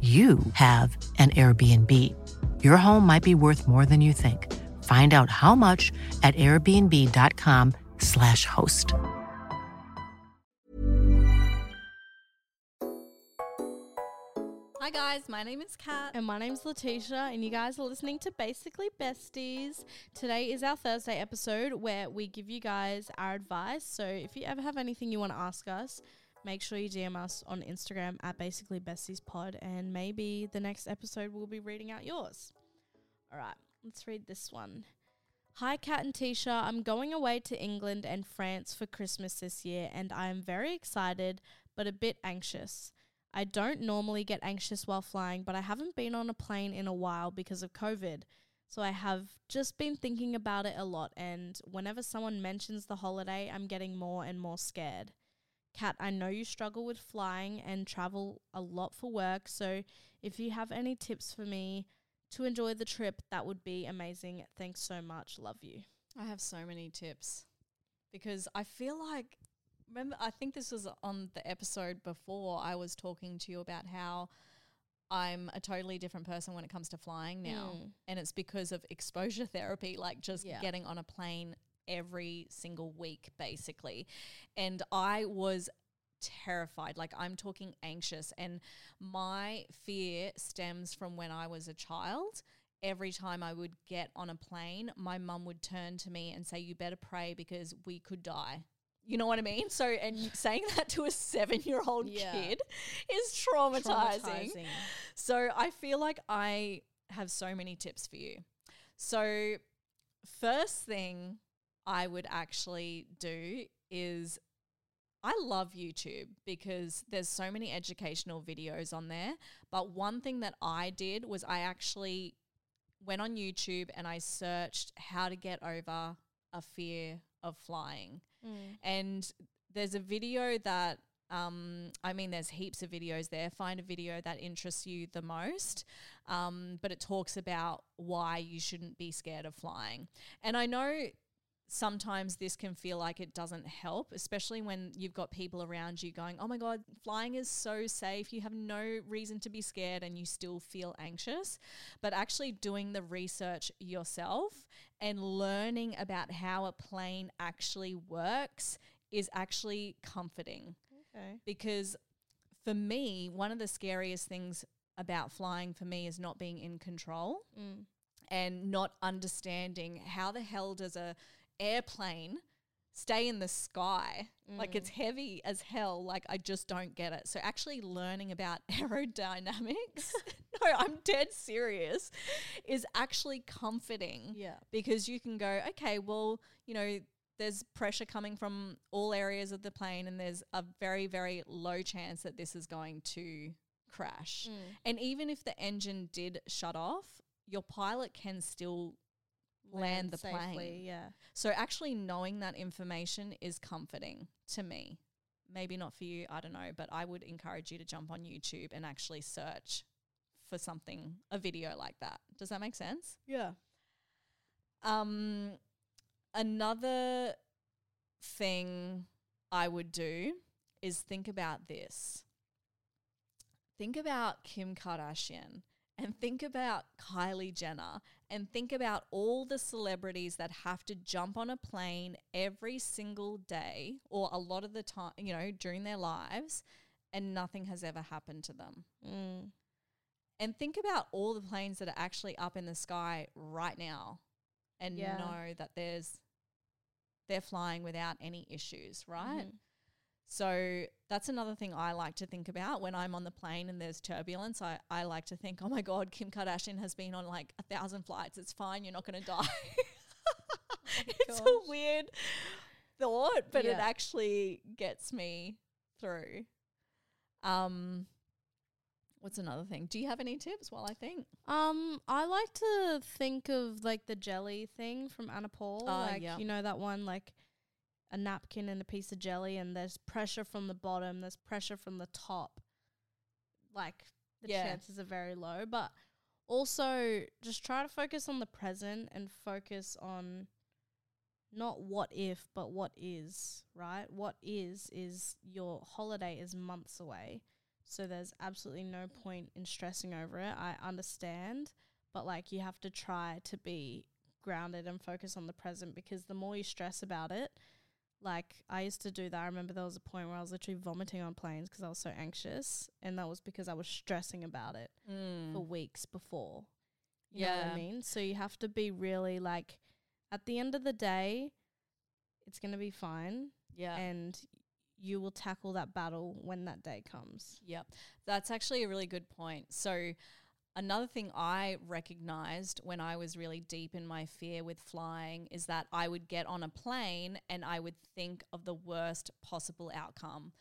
you have an Airbnb. Your home might be worth more than you think. Find out how much at airbnb.com/slash host. Hi guys, my name is Kat. And my name's Latisha, and you guys are listening to Basically Besties. Today is our Thursday episode where we give you guys our advice. So if you ever have anything you want to ask us, make sure you DM us on Instagram at Basically Besties Pod, and maybe the next episode we'll be reading out yours. All right, let's read this one. Hi, Kat and Tisha. I'm going away to England and France for Christmas this year, and I am very excited but a bit anxious. I don't normally get anxious while flying, but I haven't been on a plane in a while because of COVID. So I have just been thinking about it a lot, and whenever someone mentions the holiday, I'm getting more and more scared. Kat, I know you struggle with flying and travel a lot for work, so if you have any tips for me to enjoy the trip, that would be amazing. Thanks so much. Love you. I have so many tips because I feel like remember I think this was on the episode before I was talking to you about how I'm a totally different person when it comes to flying now. Mm. And it's because of exposure therapy, like just Yeah. getting on a plane every single week, basically. And I was terrified. Like, I'm talking anxious. And my fear stems from when I was a child. Every time I would get on a plane, my mum would turn to me and say, You better pray because we could die. You know what I mean? So, and saying that to a seven year old Yeah. kid is traumatizing. So I feel like I have so many tips for you. So, first thing I would actually do is I love YouTube because there's so many educational videos on there. But one thing that I did was I actually went on YouTube and I searched how to get over a fear of flying. Mm. And there's a video that, um, I mean, there's heaps of videos there. Find a video that interests you the most. Um, but it talks about why you shouldn't be scared of flying. And I know sometimes this can feel like it doesn't help, especially when you've got people around you going, Oh my God, flying is so safe. You have no reason to be scared and you still feel anxious. But actually doing the research yourself and learning about how a plane actually works is actually comforting Okay. because for me, one of the scariest things about flying for me is not being in control Mm. and not understanding how the hell does a airplane stay in the sky like it's heavy as hell like i just don't get it so actually learning about aerodynamics no i'm dead serious is actually comforting Yeah. because you can go, okay, well, you know, there's pressure coming from all areas of the plane, and there's a very, very low chance that this is going to crash. Mm. And even if the engine did shut off, your pilot can still land, the safely, plane. Yeah. So actually knowing that information is comforting to me. maybe not for you, I don't know, but I would encourage you to jump on YouTube and actually search for something, a video like that. Does that make sense? Yeah. Um, another thing I would do is think about this. Think about Kim Kardashian and think about Kylie Jenner and think about all the celebrities that have to jump on a plane every single day or a lot of the time, you know, during their lives and nothing has ever happened to them. Mm. And think about all the planes that are actually up in the sky right now and Yeah. know that there's they're flying without any issues, right? Mhm. So that's another thing I like to think about when I'm on the plane and there's turbulence. I, I like to think, oh my God, Kim Kardashian has been on like a thousand flights. It's fine. You're not going to die. it's gosh. a weird thought, but it actually gets me through. Um, what's another thing? Do you have any tips while I think? Um, I like to think of like the jelly thing from Anna Paul. Oh, like yeah. you know that one, like a napkin and a piece of jelly, and there's pressure from the bottom, there's pressure from the top. Like the Yeah. chances are very low, but also just try to focus on the present and focus on not what if, but what is, right? What is is your holiday is months away. So there's absolutely no point in stressing over it. I understand, but like you have to try to be grounded and focus on the present because the more you stress about it, like I used to do that. I remember there was a point where I was literally vomiting on planes because I was so anxious, and that was because I was stressing about it mm. for weeks before. You know what Yeah. I mean? So you have to be really like, at the end of the day, it's gonna be fine, Yeah. and you will tackle that battle when that day comes. Yep. That's actually a really good point. So, another thing I recognized when I was really deep in my fear with flying is that I would get on a plane and I would think of the worst possible outcome.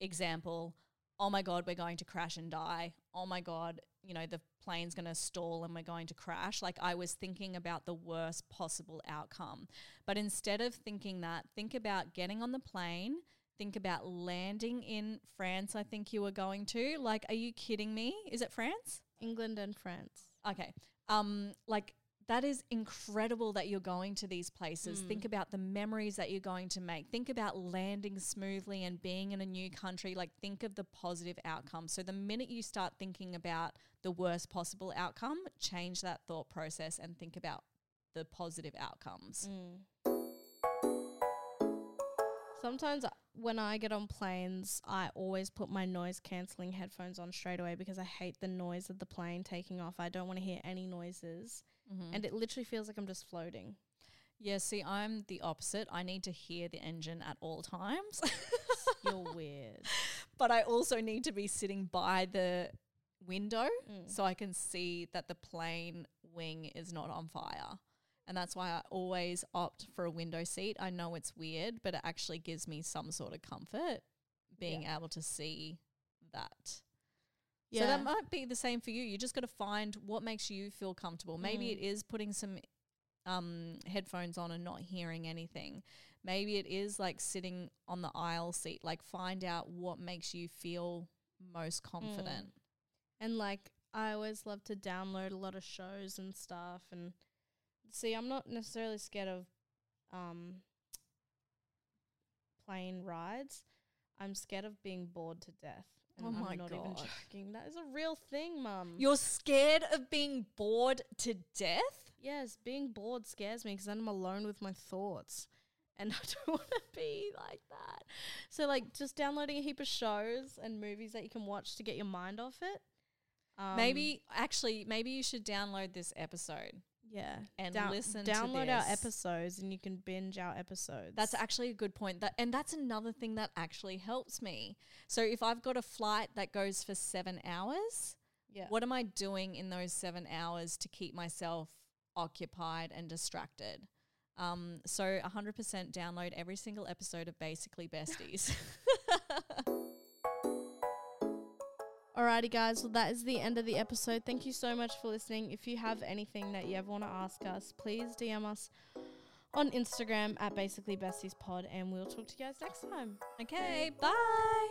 Example, oh my God, we're going to crash and die. Oh my God, you know, the plane's going to stall and we're going to crash. Like I was thinking about the worst possible outcome. But instead of thinking that, think about getting on the plane think about landing in France, I think you were going to. Like, are you kidding me? Is it France? England and France. Okay. Um, like that is incredible that you're going to these places. Think about the memories that you're going to make. Think about landing smoothly and being in a new country. Like think of the positive outcome. So the minute you start thinking about the worst possible outcome, change that thought process and think about the positive outcomes. Sometimes when I get on planes, I always put my noise cancelling headphones on straight away because I hate the noise of the plane taking off. I don't want to hear any noises. And it literally feels like I'm just floating. Yeah, see, I'm the opposite. I need to hear the engine at all times. You're weird. but I also need to be sitting by the window Mm. so I can see that the plane wing is not on fire. And that's why I always opt for a window seat. I know it's weird, but it actually gives me some sort of comfort being able to see that. Yeah. So that might be the same for you. You just got to find what makes you feel comfortable. Maybe Mm. it is putting some um, headphones on and not hearing anything. Maybe it is like sitting on the aisle seat. Like find out what makes you feel most confident. And like I always love to download a lot of shows and stuff and see I'm not necessarily scared of um plane rides. I'm scared of being bored to death. And Oh my I'm not even God. joking. That is a real thing, mum. You're scared of being bored to death? yes, being bored scares me because then I'm alone with my thoughts. And I don't want to be like that. So, like, just downloading a heap of shows and movies that you can watch to get your mind off it. Um, maybe, actually, maybe you should download this episode. Yeah, and Down- listen to Download our this. episodes, and you can binge our episodes. That's actually a good point. That and that's another thing that actually helps me. So if I've got a flight that goes for 7 hours, yeah. what am I doing in those 7 hours to keep myself occupied and distracted? Um, so 100% download every single episode of Basically Besties. Alrighty, guys. Well, that is the end of the episode. Thank you so much for listening. If you have anything that you ever want to ask us, please DM us on Instagram at Basically Besties Pod, and we'll talk to you guys next time. Okay, bye.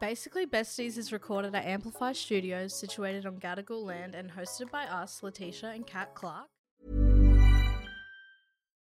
Basically Besties is recorded at Amplify Studios, situated on Gadigal land, and hosted by us, Latisha and Kat Clark.